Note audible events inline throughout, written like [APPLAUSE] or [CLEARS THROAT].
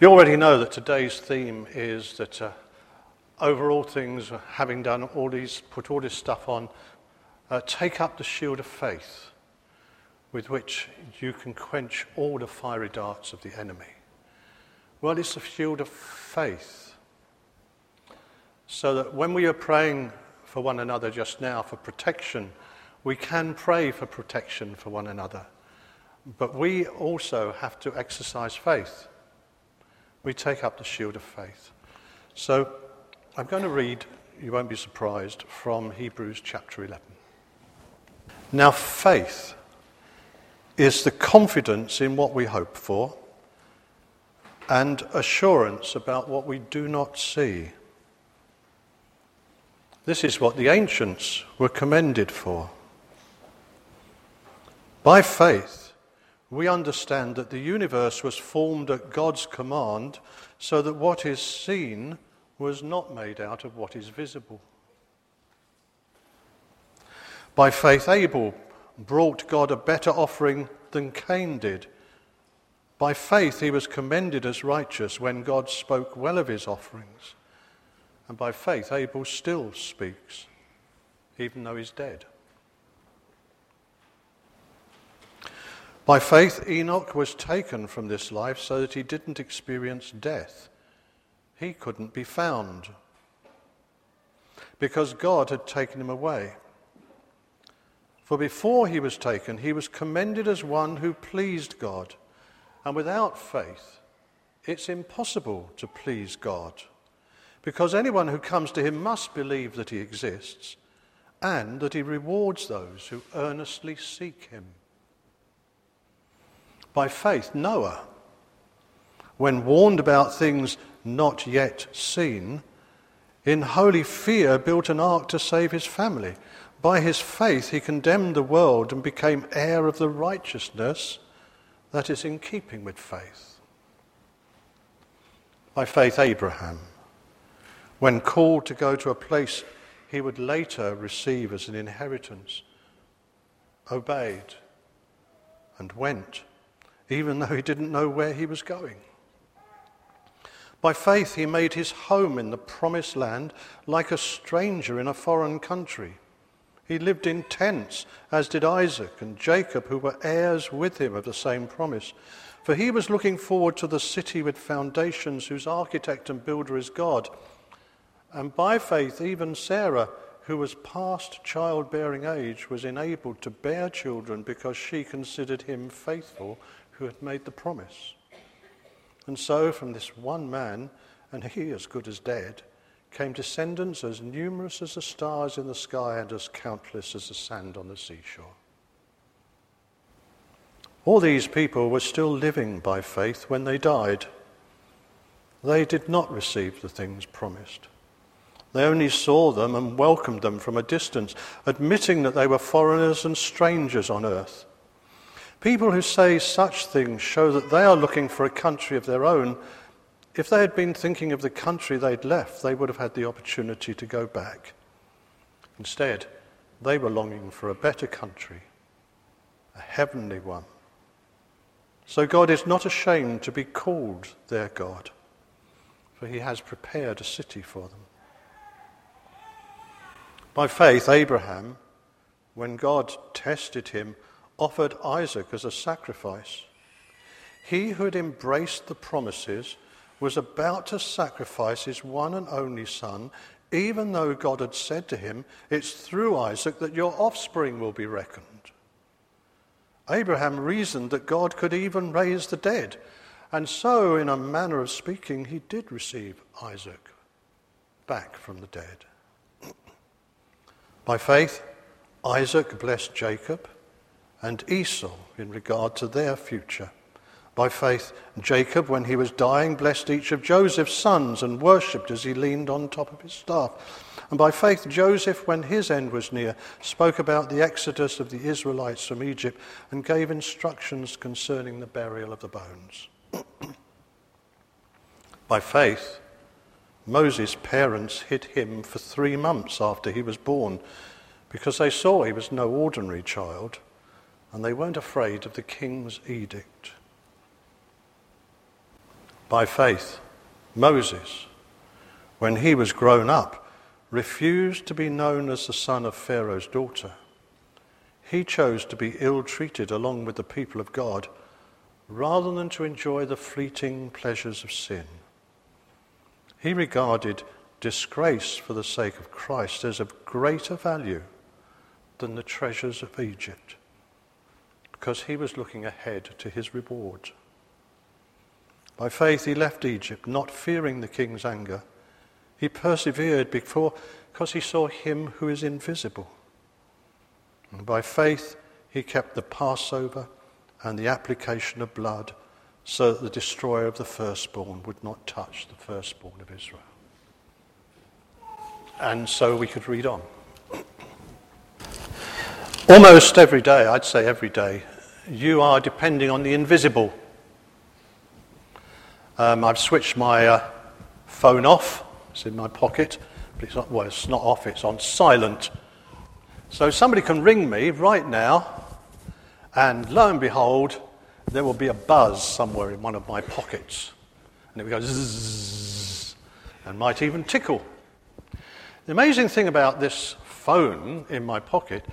You already know that today's theme is that uh, over all things, having done all these, put all this stuff on, uh, take up the shield of faith with which you can quench all the fiery darts of the enemy. Well, it's a shield of faith. So that when we are praying for one another just now for protection, we can pray for protection for one another. But we also have to exercise faith we take up the shield of faith. So I'm going to read, you won't be surprised, from Hebrews chapter 11. Now, faith is the confidence in what we hope for and assurance about what we do not see. This is what the ancients were commended for. By faith, we understand that the universe was formed at God's command so that what is seen was not made out of what is visible. By faith, Abel brought God a better offering than Cain did. By faith, he was commended as righteous when God spoke well of his offerings. And by faith, Abel still speaks, even though he's dead. By faith, Enoch was taken from this life so that he didn't experience death. He couldn't be found because God had taken him away. For before he was taken, he was commended as one who pleased God. And without faith, it's impossible to please God. Because anyone who comes to him must believe that he exists and that he rewards those who earnestly seek him. By faith, Noah, when warned about things not yet seen, in holy fear built an ark to save his family. By his faith, he condemned the world and became heir of the righteousness that is in keeping with faith. By faith, Abraham, when called to go to a place he would later receive as an inheritance, obeyed and went even though he didn't know where he was going. By faith, he made his home in the promised land like a stranger in a foreign country. He lived in tents, as did Isaac and Jacob, who were heirs with him of the same promise. For he was looking forward to the city with foundations, whose architect and builder is God. And by faith, even Sarah, who was past childbearing age, was enabled to bear children because she considered him faithful who had made the promise. And so, from this one man, and he as good as dead, came descendants as numerous as the stars in the sky and as countless as the sand on the seashore. All these people were still living by faith when they died. They did not receive the things promised. They only saw them and welcomed them from a distance, admitting that they were foreigners and strangers on earth. People who say such things show that they are looking for a country of their own. If they had been thinking of the country they'd left, they would have had the opportunity to go back. Instead, they were longing for a better country, a heavenly one. So God is not ashamed to be called their God, for he has prepared a city for them. By faith, Abraham, when God tested him, offered Isaac as a sacrifice. He who had embraced the promises was about to sacrifice his one and only son, even though God had said to him, It's through Isaac that your offspring will be reckoned. Abraham reasoned that God could even raise the dead, and so, in a manner of speaking, he did receive Isaac back from the dead. [CLEARS THROAT] By faith, Isaac blessed Jacob and Esau in regard to their future. By faith, Jacob, when he was dying, blessed each of Joseph's sons and worshipped as he leaned on top of his staff. And by faith, Joseph, when his end was near, spoke about the exodus of the Israelites from Egypt and gave instructions concerning the burial of the bones. [CLEARS THROAT] by faith, Moses' parents hid him for three months after he was born because they saw he was no ordinary child and they weren't afraid of the king's edict. By faith, Moses, when he was grown up, refused to be known as the son of Pharaoh's daughter. He chose to be ill treated along with the people of God rather than to enjoy the fleeting pleasures of sin. He regarded disgrace for the sake of Christ as of greater value than the treasures of Egypt because he was looking ahead to his reward. By faith, he left Egypt, not fearing the king's anger. He persevered before, because he saw him who is invisible. And by faith, he kept the Passover and the application of blood so that the destroyer of the firstborn would not touch the firstborn of Israel. And so we could read on. Almost every day, I'd say every day, you are depending on the invisible. Um, I've switched my uh, phone off, it's in my pocket, but it's not, well, it's not off, it's on silent. So somebody can ring me right now, and lo and behold, there will be a buzz somewhere in one of my pockets. And it will go zzz, and might even tickle. The amazing thing about this phone in my pocket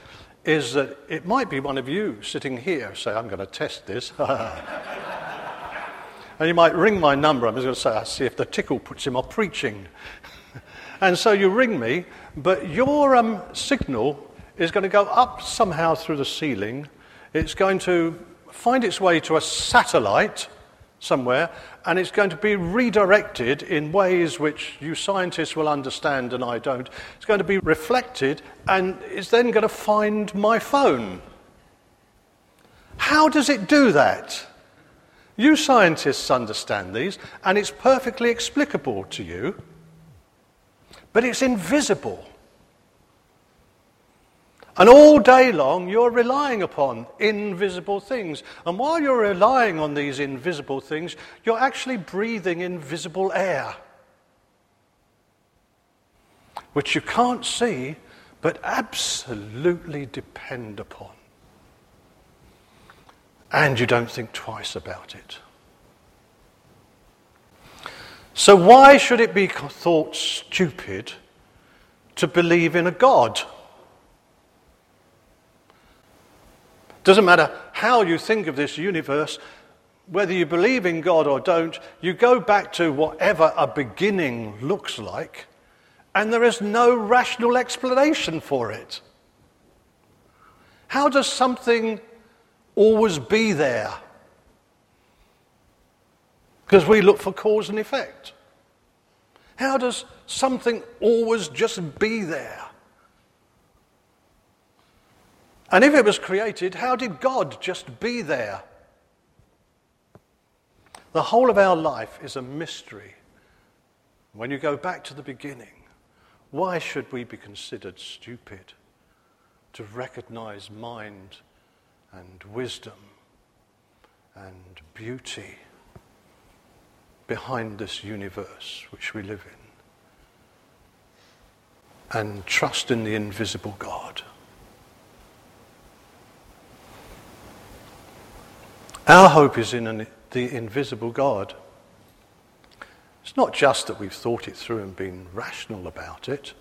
is that it might be one of you sitting here say, I'm going to test this. [LAUGHS] and you might ring my number. I'm just going to say, I see if the tickle puts him off preaching. [LAUGHS] and so you ring me, but your um, signal is going to go up somehow through the ceiling. It's going to find its way to a satellite somewhere, and it's going to be redirected in ways which you scientists will understand and I don't. It's going to be reflected, and it's then going to find my phone. How does it do that? You scientists understand these, and it's perfectly explicable to you, but it's invisible. And all day long, you're relying upon invisible things. And while you're relying on these invisible things, you're actually breathing invisible air, which you can't see, but absolutely depend upon. And you don't think twice about it. So, why should it be thought stupid to believe in a God? Doesn't matter how you think of this universe, whether you believe in God or don't, you go back to whatever a beginning looks like, and there is no rational explanation for it. How does something always be there? Because we look for cause and effect. How does something always just be there? And if it was created, how did God just be there? The whole of our life is a mystery. When you go back to the beginning, why should we be considered stupid to recognize mind and wisdom and beauty behind this universe which we live in and trust in the invisible God? Our hope is in an, the invisible God. It's not just that we've thought it through and been rational about it.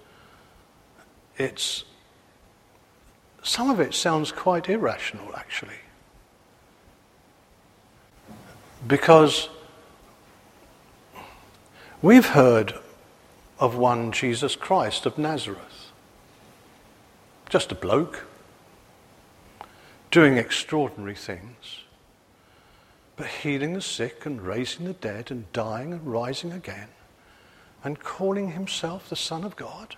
It's some of it sounds quite irrational, actually. Because we've heard of one Jesus Christ of Nazareth, just a bloke doing extraordinary things but healing the sick and raising the dead and dying and rising again and calling himself the Son of God.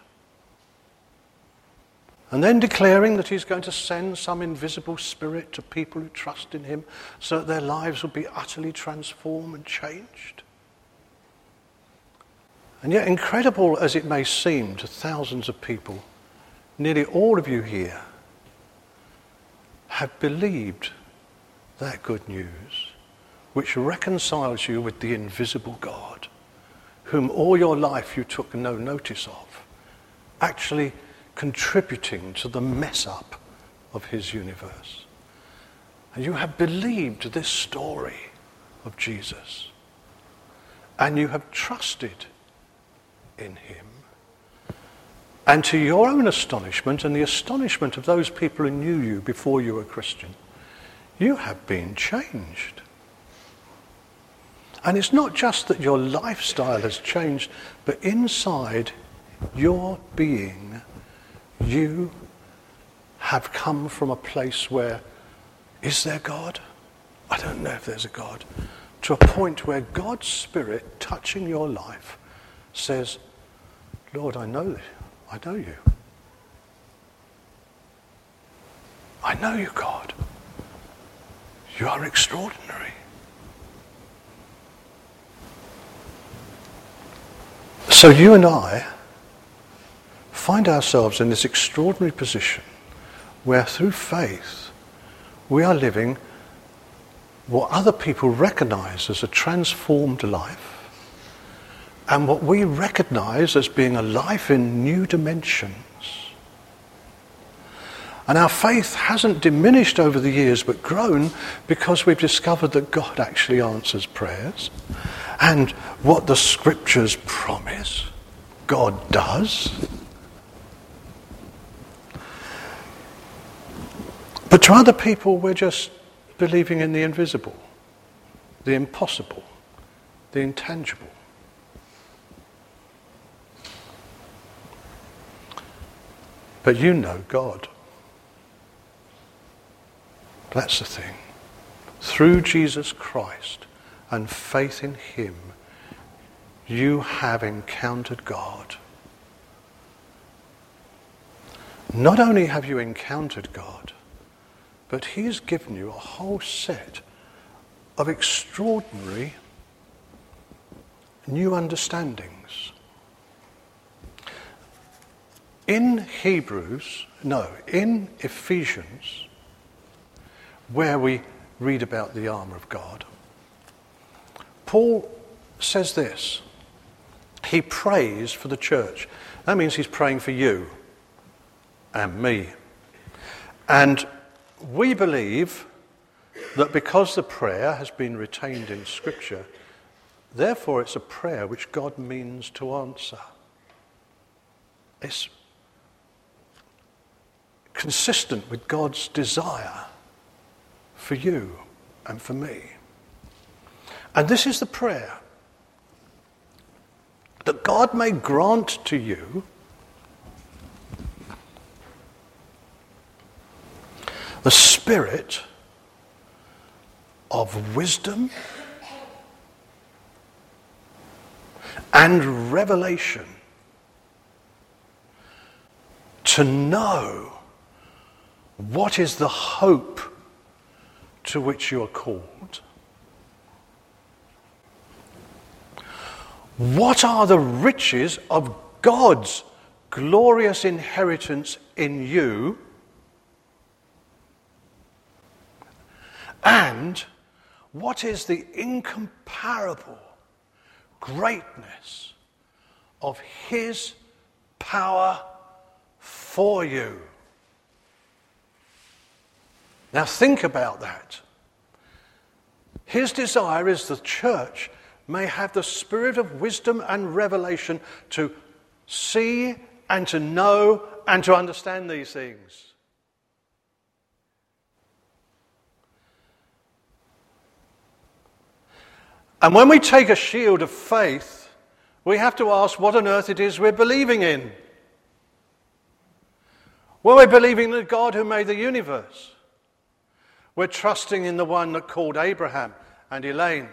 And then declaring that he's going to send some invisible spirit to people who trust in him so that their lives will be utterly transformed and changed. And yet, incredible as it may seem to thousands of people, nearly all of you here have believed that good news which reconciles you with the invisible God, whom all your life you took no notice of, actually contributing to the mess up of his universe. And you have believed this story of Jesus. and you have trusted in him. And to your own astonishment and the astonishment of those people who knew you before you were Christian, you have been changed. And it's not just that your lifestyle has changed, but inside your being, you have come from a place where, is there God? I don't know if there's a God. To a point where God's Spirit touching your life says, Lord, I know. I know you. I know you, God. You are extraordinary. So you and I find ourselves in this extraordinary position where through faith we are living what other people recognize as a transformed life and what we recognize as being a life in new dimensions. And our faith hasn't diminished over the years but grown because we've discovered that God actually answers prayers. And what the scriptures promise, God does. But to other people, we're just believing in the invisible, the impossible, the intangible. But you know God. That's the thing. Through Jesus Christ and faith in Him, you have encountered God. Not only have you encountered God, but He's given you a whole set of extraordinary new understandings. In Hebrews, no, in Ephesians, where we read about the armour of God, Paul says this. He prays for the church. That means he's praying for you and me. And we believe that because the prayer has been retained in Scripture, therefore it's a prayer which God means to answer. It's consistent with God's desire for you and for me. And this is the prayer that God may grant to you the spirit of wisdom and revelation to know what is the hope to which you are called. What are the riches of God's glorious inheritance in you? And what is the incomparable greatness of His power for you? Now, think about that. His desire is the church may have the spirit of wisdom and revelation to see and to know and to understand these things. And when we take a shield of faith, we have to ask what on earth it is we're believing in. Well, we're believing in the God who made the universe. We're trusting in the one that called Abraham and Elaine.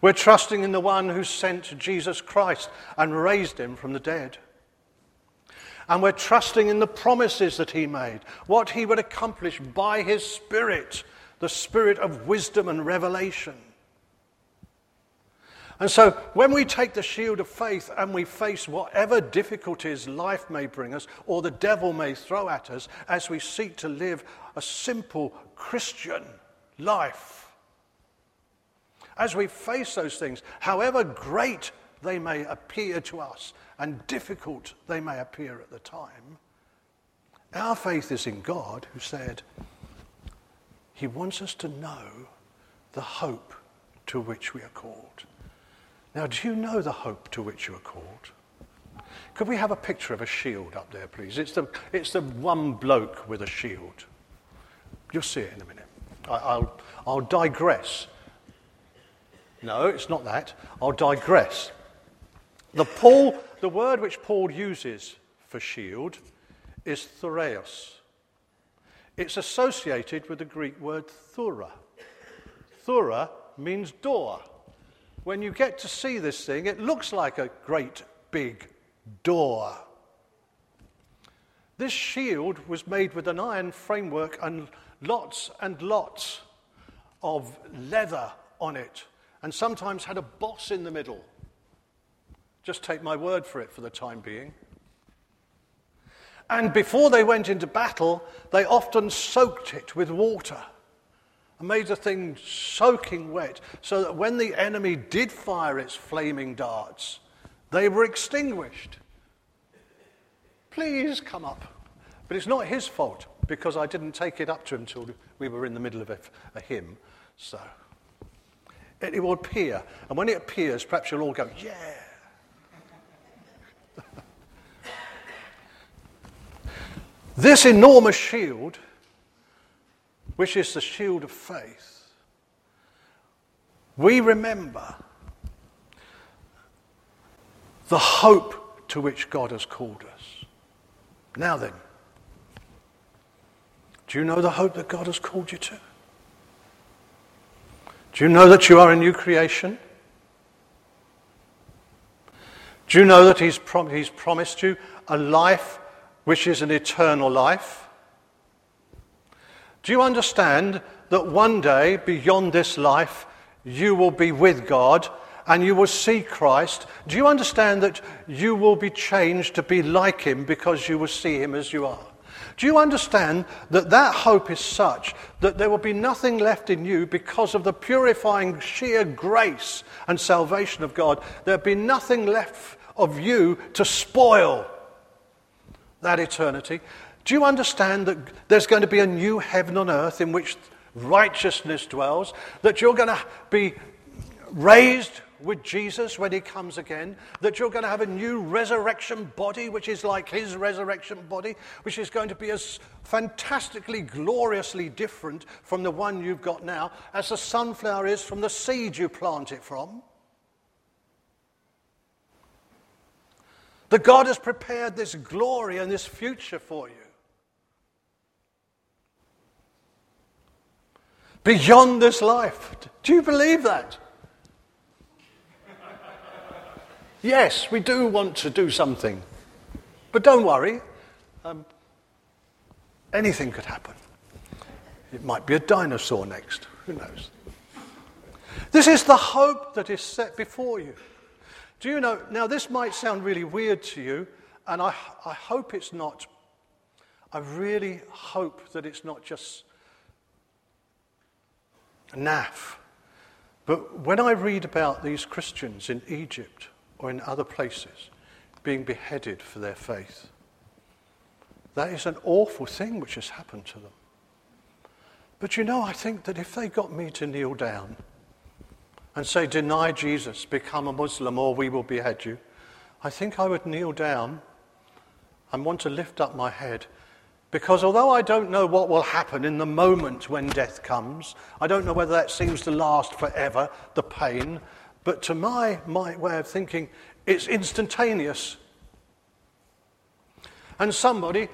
We're trusting in the one who sent Jesus Christ and raised him from the dead. And we're trusting in the promises that he made, what he would accomplish by his Spirit the spirit of wisdom and revelation. And so, when we take the shield of faith and we face whatever difficulties life may bring us or the devil may throw at us as we seek to live a simple Christian life, as we face those things, however great they may appear to us and difficult they may appear at the time, our faith is in God who said, he wants us to know the hope to which we are called. Now, do you know the hope to which you are called? Could we have a picture of a shield up there, please? It's the, it's the one bloke with a shield. You'll see it in a minute. I, will I'll digress. No, it's not that. I'll digress. The, Paul, the word which Paul uses for shield is thureos. It's associated with the Greek word thura. Thura means door. When you get to see this thing, it looks like a great big door. This shield was made with an iron framework and lots and lots of leather on it, and sometimes had a boss in the middle. Just take my word for it for the time being. And before they went into battle, they often soaked it with water and made the thing soaking wet so that when the enemy did fire its flaming darts, they were extinguished. Please come up. But it's not his fault because I didn't take it up to him until we were in the middle of a, a hymn. So it, it will appear. And when it appears, perhaps you'll all go, yeah. [LAUGHS] this enormous shield, which is the shield of faith, we remember the hope to which God has called us. Now then, do you know the hope that God has called you to? Do you know that you are a new creation? Do you know that he's, prom- he's promised you a life which is an eternal life? Do you understand that one day, beyond this life, you will be with God and you will see Christ? Do you understand that you will be changed to be like Him because you will see Him as you are? Do you understand that that hope is such that there will be nothing left in you because of the purifying sheer grace and salvation of God? There'll be nothing left of you to spoil that eternity. Do you understand that there's going to be a new heaven on earth in which righteousness dwells? That you're going to be raised with Jesus when he comes again, that you're going to have a new resurrection body, which is like his resurrection body, which is going to be as fantastically, gloriously different from the one you've got now as the sunflower is from the seed you plant it from. That God has prepared this glory and this future for you. Beyond this life. Do you believe that? Yes, we do want to do something. But don't worry, um, anything could happen. It might be a dinosaur next. Who knows? This is the hope that is set before you. Do you know? Now, this might sound really weird to you, and I, I hope it's not. I really hope that it's not just naff. But when I read about these Christians in Egypt, or in other places being beheaded for their faith. That is an awful thing which has happened to them. But you know, I think that if they got me to kneel down and say, Deny Jesus, become a Muslim, or we will behead you, I think I would kneel down and want to lift up my head. Because although I don't know what will happen in the moment when death comes, I don't know whether that seems to last forever, the pain, but to my, my way of thinking, it's instantaneous. And somebody,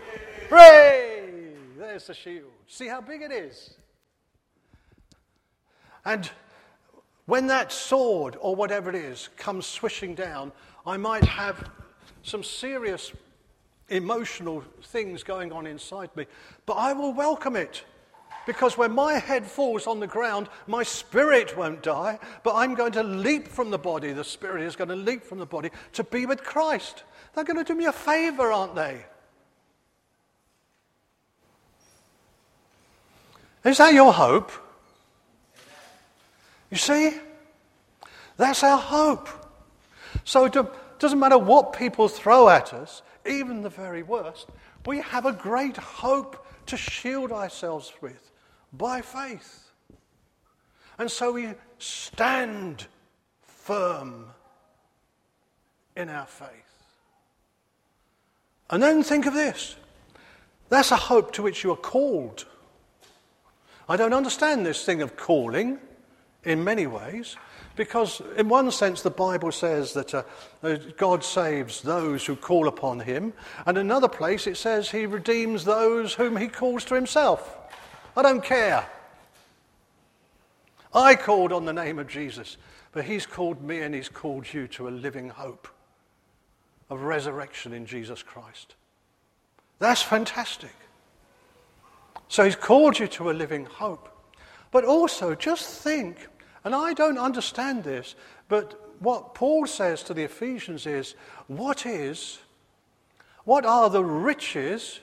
hooray! There's the shield. See how big it is? And when that sword or whatever it is comes swishing down, I might have some serious emotional things going on inside me, but I will welcome it because when my head falls on the ground, my spirit won't die, but I'm going to leap from the body. The spirit is going to leap from the body to be with Christ. They're going to do me a favor, aren't they? Is that your hope? You see? That's our hope. So it doesn't matter what people throw at us, even the very worst, we have a great hope to shield ourselves with by faith. And so we stand firm in our faith. And then think of this that's a hope to which you are called. I don't understand this thing of calling in many ways. Because, in one sense, the Bible says that uh, God saves those who call upon him, and another place it says he redeems those whom he calls to himself. I don't care. I called on the name of Jesus, but he's called me and he's called you to a living hope of resurrection in Jesus Christ. That's fantastic. So he's called you to a living hope. But also, just think and I don't understand this, but what Paul says to the Ephesians is what is, what are the riches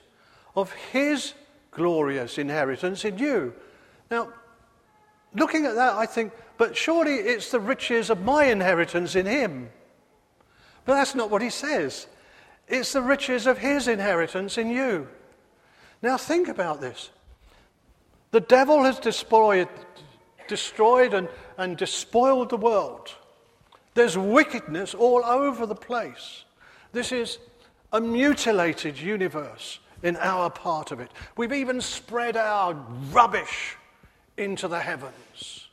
of his glorious inheritance in you? Now, looking at that, I think, but surely it's the riches of my inheritance in him. But that's not what he says. It's the riches of his inheritance in you. Now, think about this. The devil has destroyed, destroyed and, and despoiled the world. There's wickedness all over the place. This is a mutilated universe in our part of it. We've even spread our rubbish into the heavens.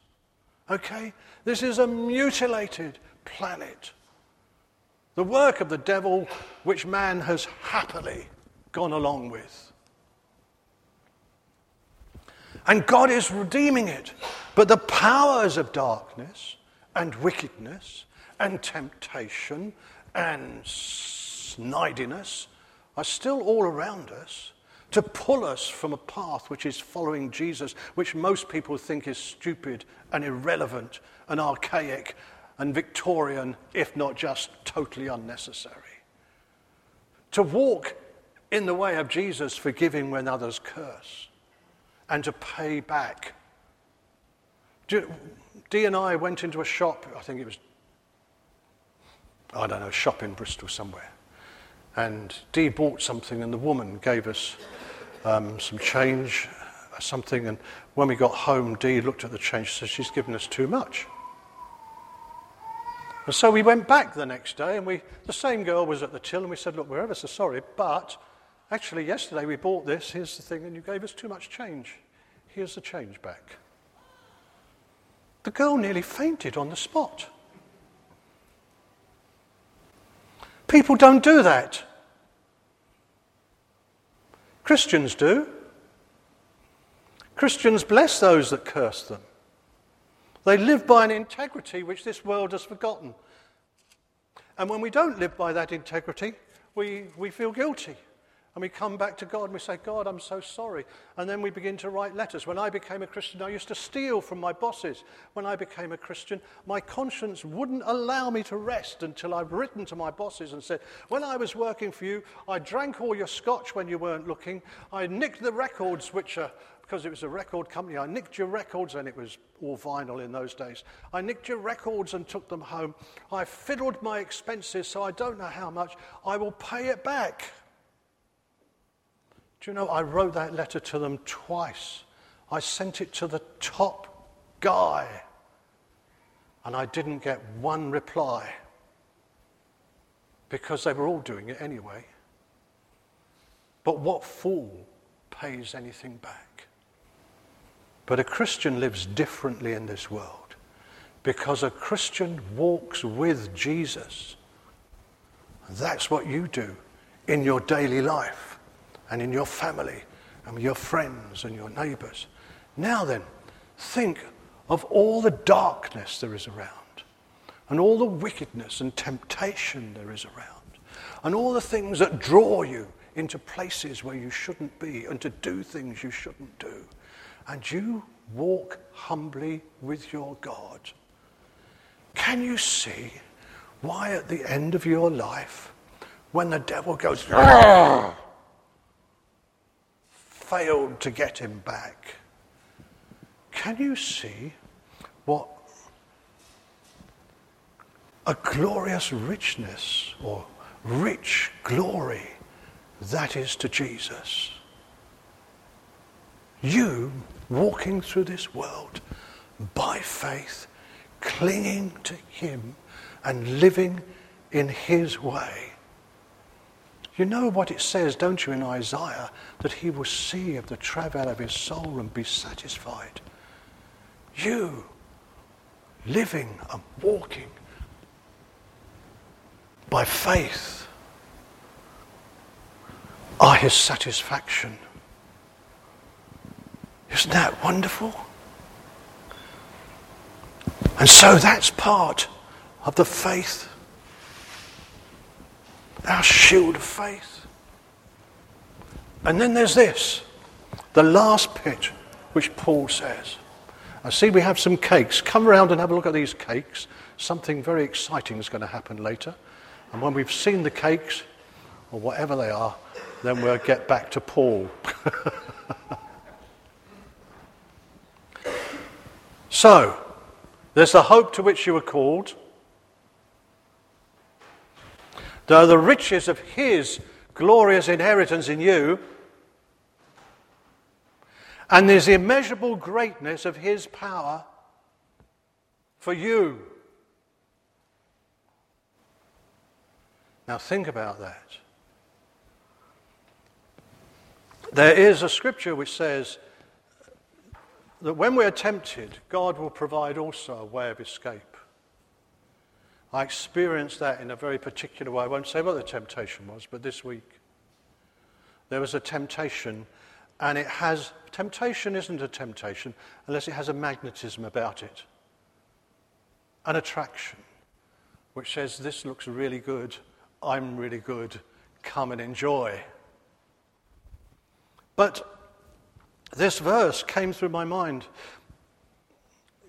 Okay? This is a mutilated planet. The work of the devil, which man has happily gone along with. And God is redeeming it. But the powers of darkness and wickedness and temptation and snidiness are still all around us to pull us from a path which is following Jesus, which most people think is stupid and irrelevant and archaic and Victorian, if not just totally unnecessary. To walk in the way of Jesus, forgiving when others curse and to pay back. Dee and I went into a shop, I think it was, I don't know, a shop in Bristol somewhere. And Dee bought something, and the woman gave us um, some change, uh, something. And when we got home, Dee looked at the change and said, She's given us too much. And so we went back the next day, and we, the same girl was at the till, and we said, Look, we're ever so sorry, but Actually, yesterday we bought this. Here's the thing, and you gave us too much change. Here's the change back. The girl nearly fainted on the spot. People don't do that. Christians do. Christians bless those that curse them. They live by an integrity which this world has forgotten. And when we don't live by that integrity, we, we feel guilty. And we come back to God and we say, God, I'm so sorry. And then we begin to write letters. When I became a Christian, I used to steal from my bosses. When I became a Christian, my conscience wouldn't allow me to rest until I've written to my bosses and said, When I was working for you, I drank all your scotch when you weren't looking. I nicked the records, which are because it was a record company. I nicked your records, and it was all vinyl in those days. I nicked your records and took them home. I fiddled my expenses, so I don't know how much. I will pay it back. Do you know, I wrote that letter to them twice. I sent it to the top guy, and I didn't get one reply because they were all doing it anyway. But what fool pays anything back? But a Christian lives differently in this world because a Christian walks with Jesus. That's what you do in your daily life and in your family and your friends and your neighbors. Now then, think of all the darkness there is around, and all the wickedness and temptation there is around, and all the things that draw you into places where you shouldn't be and to do things you shouldn't do. And you walk humbly with your God. Can you see why at the end of your life, when the devil goes, ah! Failed to get him back. Can you see what a glorious richness or rich glory that is to Jesus? You walking through this world by faith, clinging to Him and living in His way. You know what it says, don't you, in Isaiah, that He will see of the travail of His soul and be satisfied. You, living and walking by faith, are His satisfaction. Isn't that wonderful? And so that's part of the faith, our shield of faith. And then there's this, the last bit, which Paul says. I see we have some cakes. Come around and have a look at these cakes. Something very exciting is going to happen later. And when we've seen the cakes, or whatever they are, then we'll get back to Paul. [LAUGHS] so, there's the hope to which you were called. Are the riches of His glorious inheritance in you. And there's the immeasurable greatness of His power for you. Now, think about that. There is a scripture which says that when we are tempted, God will provide also a way of escape. I experienced that in a very particular way. I won't say what the temptation was, but this week there was a temptation, and it has temptation isn't a temptation unless it has a magnetism about it, an attraction, which says, This looks really good, I'm really good, come and enjoy. But this verse came through my mind.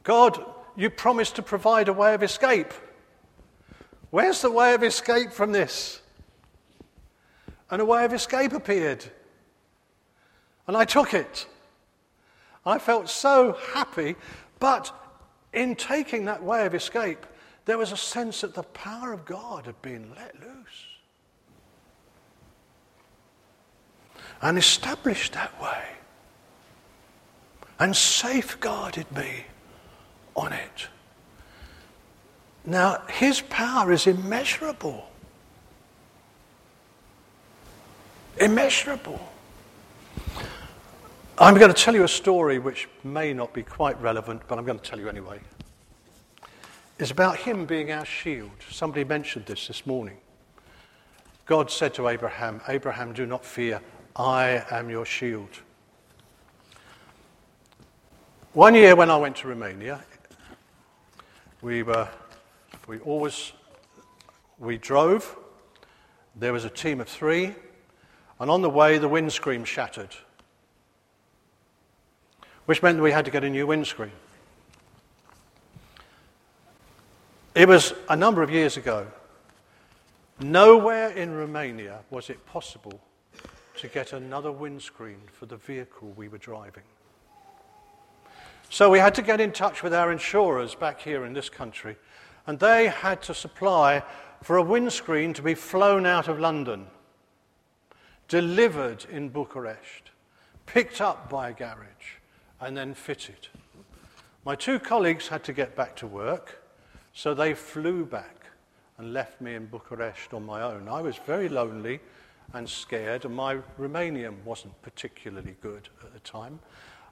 God, you promised to provide a way of escape. Where's the way of escape from this? And a way of escape appeared. And I took it. I felt so happy, but in taking that way of escape, there was a sense that the power of God had been let loose and established that way and safeguarded me on it. Now, his power is immeasurable. Immeasurable. I'm going to tell you a story which may not be quite relevant, but I'm going to tell you anyway. It's about him being our shield. Somebody mentioned this this morning. God said to Abraham, Abraham, do not fear, I am your shield. One year when I went to Romania, we were, we always, we drove. There was a team of three, and on the way the windscreen shattered, which meant that we had to get a new windscreen. It was a number of years ago. Nowhere in Romania was it possible to get another windscreen for the vehicle we were driving. So we had to get in touch with our insurers back here in this country, and they had to supply for a windscreen to be flown out of London, delivered in Bucharest, picked up by a garage, and then fitted. My two colleagues had to get back to work, so they flew back and left me in Bucharest on my own. I was very lonely and scared, and my Romanian wasn't particularly good at the time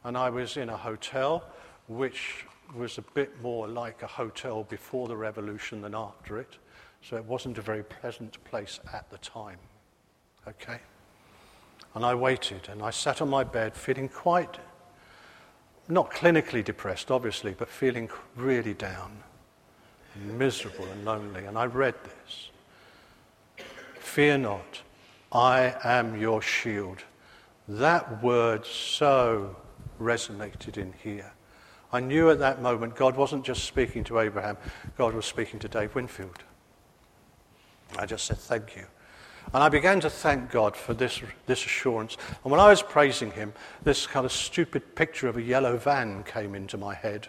and I was in a hotel which was a bit more like a hotel before the revolution than after it. So it wasn't a very pleasant place at the time. Okay? And I waited and I sat on my bed feeling quite, not clinically depressed, obviously, but feeling really down, miserable and lonely. And I read this Fear not, I am your shield. That word so resonated in here. I knew at that moment God wasn't just speaking to Abraham, God was speaking to Dave Winfield. I just said, Thank you. And I began to thank God for this, this assurance. And when I was praising Him, this kind of stupid picture of a yellow van came into my head.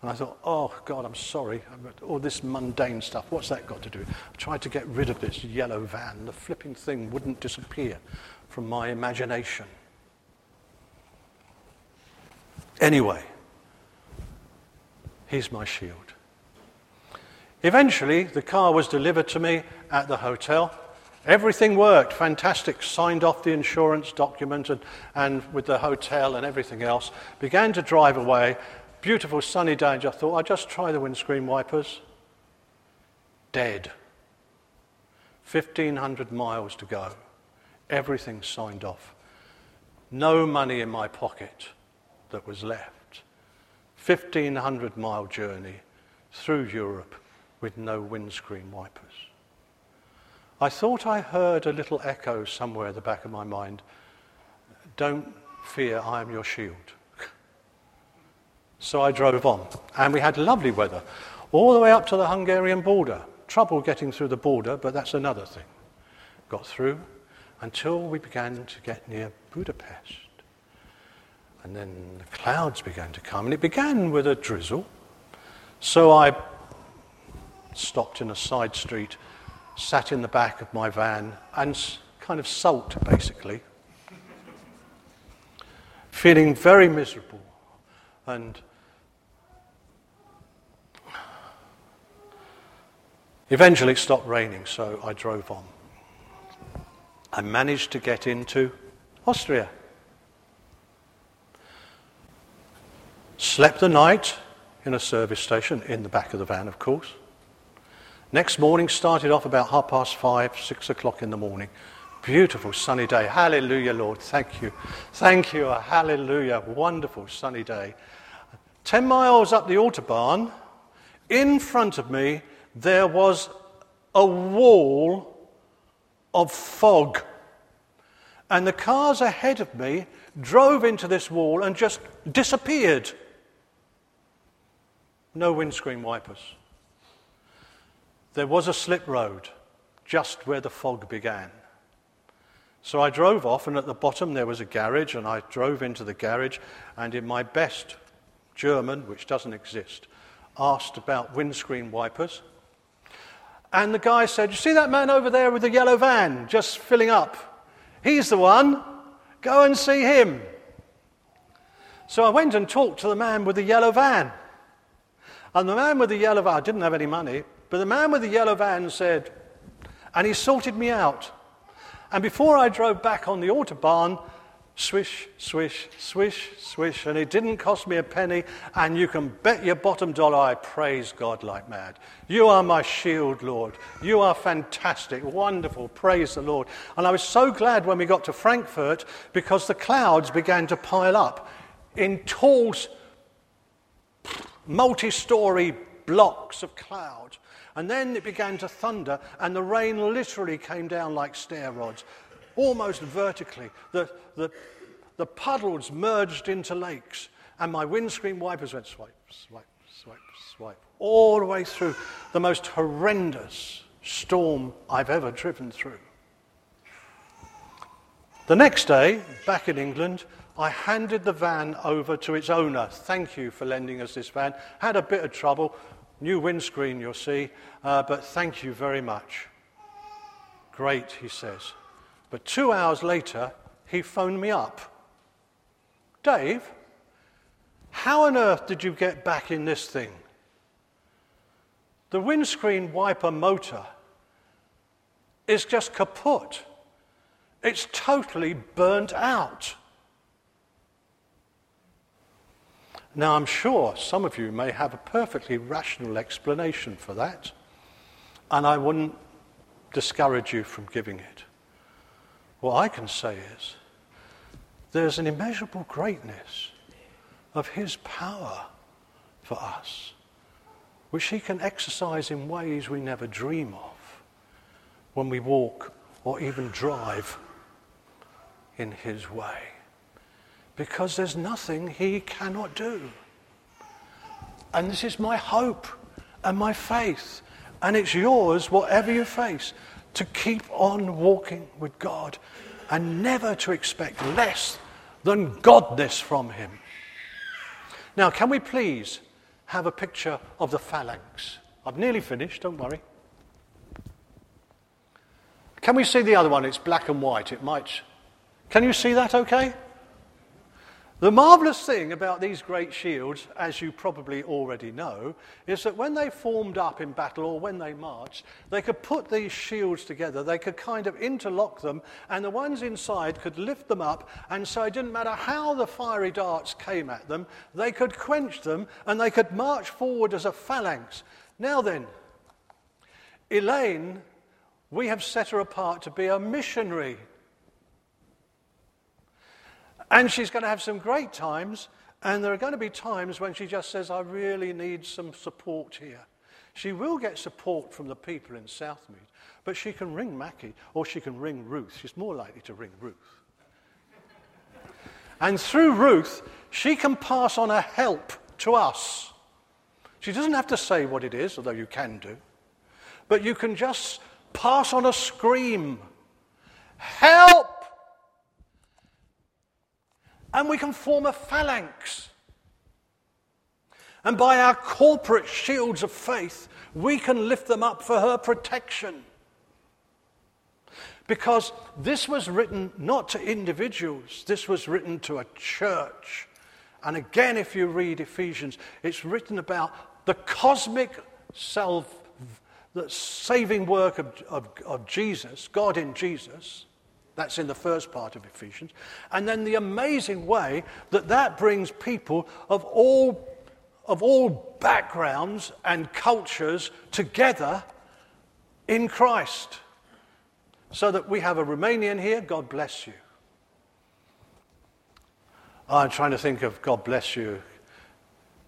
And I thought, oh, God, I'm sorry. All this mundane stuff, what's that got to do? I tried to get rid of this yellow van. The flipping thing wouldn't disappear from my imagination. Anyway, He's my shield. Eventually, the car was delivered to me at the hotel. Everything worked, fantastic. Signed off the insurance document and, and with the hotel and everything else. Began to drive away. Beautiful sunny day. I thought, I'll just try the windscreen wipers. Dead. 1,500 miles to go. Everything signed off. No money in my pocket that was left. 1,500 mile journey through Europe with no windscreen wipers. I thought I heard a little echo somewhere at the back of my mind. Don't fear, I am your shield. so I drove on, and we had lovely weather all the way up to the Hungarian border. Trouble getting through the border, but that's another thing. Got through until we began to get near Budapest. And then the clouds began to come, and it began with a drizzle. So I stopped in a side street, sat in the back of my van, and kind of sulked, basically. Feeling very miserable. And eventually it stopped raining, so I drove on. I managed to get into Austria. Slept the night in a service station, in the back of the van, of course. Next morning started off about half past five, six o'clock in the morning. Beautiful sunny day. Hallelujah, Lord. Thank you. Thank you. Hallelujah. Wonderful sunny day. Ten miles up the Autobahn, in front of me, there was a wall of fog. And the cars ahead of me drove into this wall and just disappeared. No windscreen wipers. There was a slip road just where the fog began. So I drove off, and at the bottom there was a garage, and I drove into the garage, and in my best German, which doesn't exist, asked about windscreen wipers. And the guy said, You see that man over there with the yellow van just filling up? He's the one. Go and see him. So I went and talked to the man with the yellow van. And the man with the yellow van, didn't have any money, but the man with the yellow van said, and he sorted me out. And before I drove back on the Autobahn, swish, swish, swish, swish, and it didn't cost me a penny, and you can bet your bottom dollar I praise God like mad. You are my shield, Lord. You are fantastic, wonderful, praise the Lord. And I was so glad when we got to Frankfurt because the clouds began to pile up in tall, multi story blocks of cloud. And then it began to thunder, and the rain literally came down like stair rods, almost vertically. The, the, the puddles merged into lakes, and my windscreen wipers went swipe, swipe, swipe, swipe, all the way through the most horrendous storm I've ever driven through. The next day, back in England, I handed the van over to its owner. Thank you for lending us this van. Had a bit of trouble, New windscreen, you'll see, uh, but thank you very much. Great, he says. But two hours later, he phoned me up. Dave, how on earth did you get back in this thing? The windscreen wiper motor is just kaput. It's totally burnt out. Now, I'm sure some of you may have a perfectly rational explanation for that, and I wouldn't discourage you from giving it. What I can say is there's an immeasurable greatness of His power for us, which He can exercise in ways we never dream of when we walk or even drive in His way because there's nothing he cannot do. And this is my hope and my faith. And it's yours, whatever you face, to keep on walking with God and never to expect less than godness from him. Now, can we please have a picture of the phalanx? I've nearly finished, don't worry. Can we see the other one? It's black and white. It might. Can you see that okay? The marvellous thing about these great shields, as you probably already know, is that when they formed up in battle or when they marched, they could put these shields together, they could kind of interlock them, and the ones inside could lift them up, and so it didn't matter how the fiery darts came at them, they could quench them, and they could march forward as a phalanx. Now then, Elaine, we have set her apart to be a missionary. And she's going to have some great times, and there are going to be times when she just says, I really need some support here. She will get support from the people in Southmead, but she can ring Mackie or she can ring Ruth. She's more likely to ring Ruth. and through Ruth, she can pass on a help to us. She doesn't have to say what it is, although you can do, but you can just pass on a scream Help! And we can form a phalanx. And by our corporate shields of faith, we can lift them up for her protection. Because this was written not to individuals, this was written to a church. And again, if you read Ephesians, it's written about the cosmic self, the saving work of, of, of Jesus, God in Jesus that's in the first part of Ephesians. And then the amazing way that that brings people of all, of all backgrounds and cultures together in Christ. So that we have a Romanian here, God bless you. I'm trying to think of God bless you.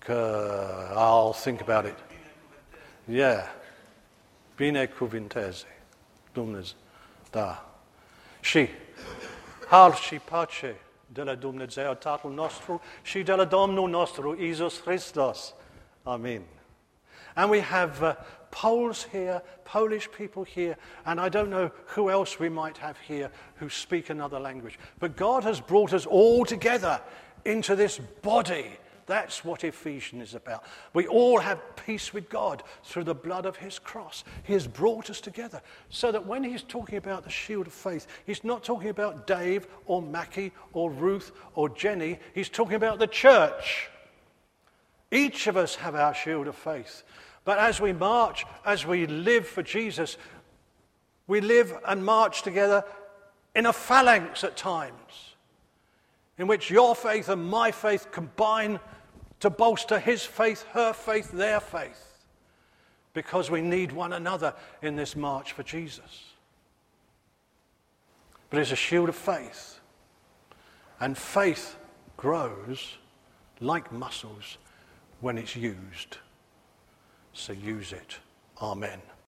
I'll think about it. Yeah. Binecuvinteze. Dumnezeu. Da. Și și pace de la Dumnezeu Tatăl nostru și de la Domnul nostru Iisus Hristos. Amen. And we have uh, Poles here, Polish people here, and I don't know who else we might have here who speak another language. But God has brought us all together into this body that's what Ephesians is about. We all have peace with God through the blood of his cross. He has brought us together so that when he's talking about the shield of faith, he's not talking about Dave or Mackie or Ruth or Jenny. He's talking about the church. Each of us have our shield of faith. But as we march, as we live for Jesus, we live and march together in a phalanx at times, in which your faith and my faith combine to bolster his faith, her faith, their faith, because we need one another in this march for Jesus. But it's a shield of faith, and faith grows like muscles when it's used. So use it. Amen.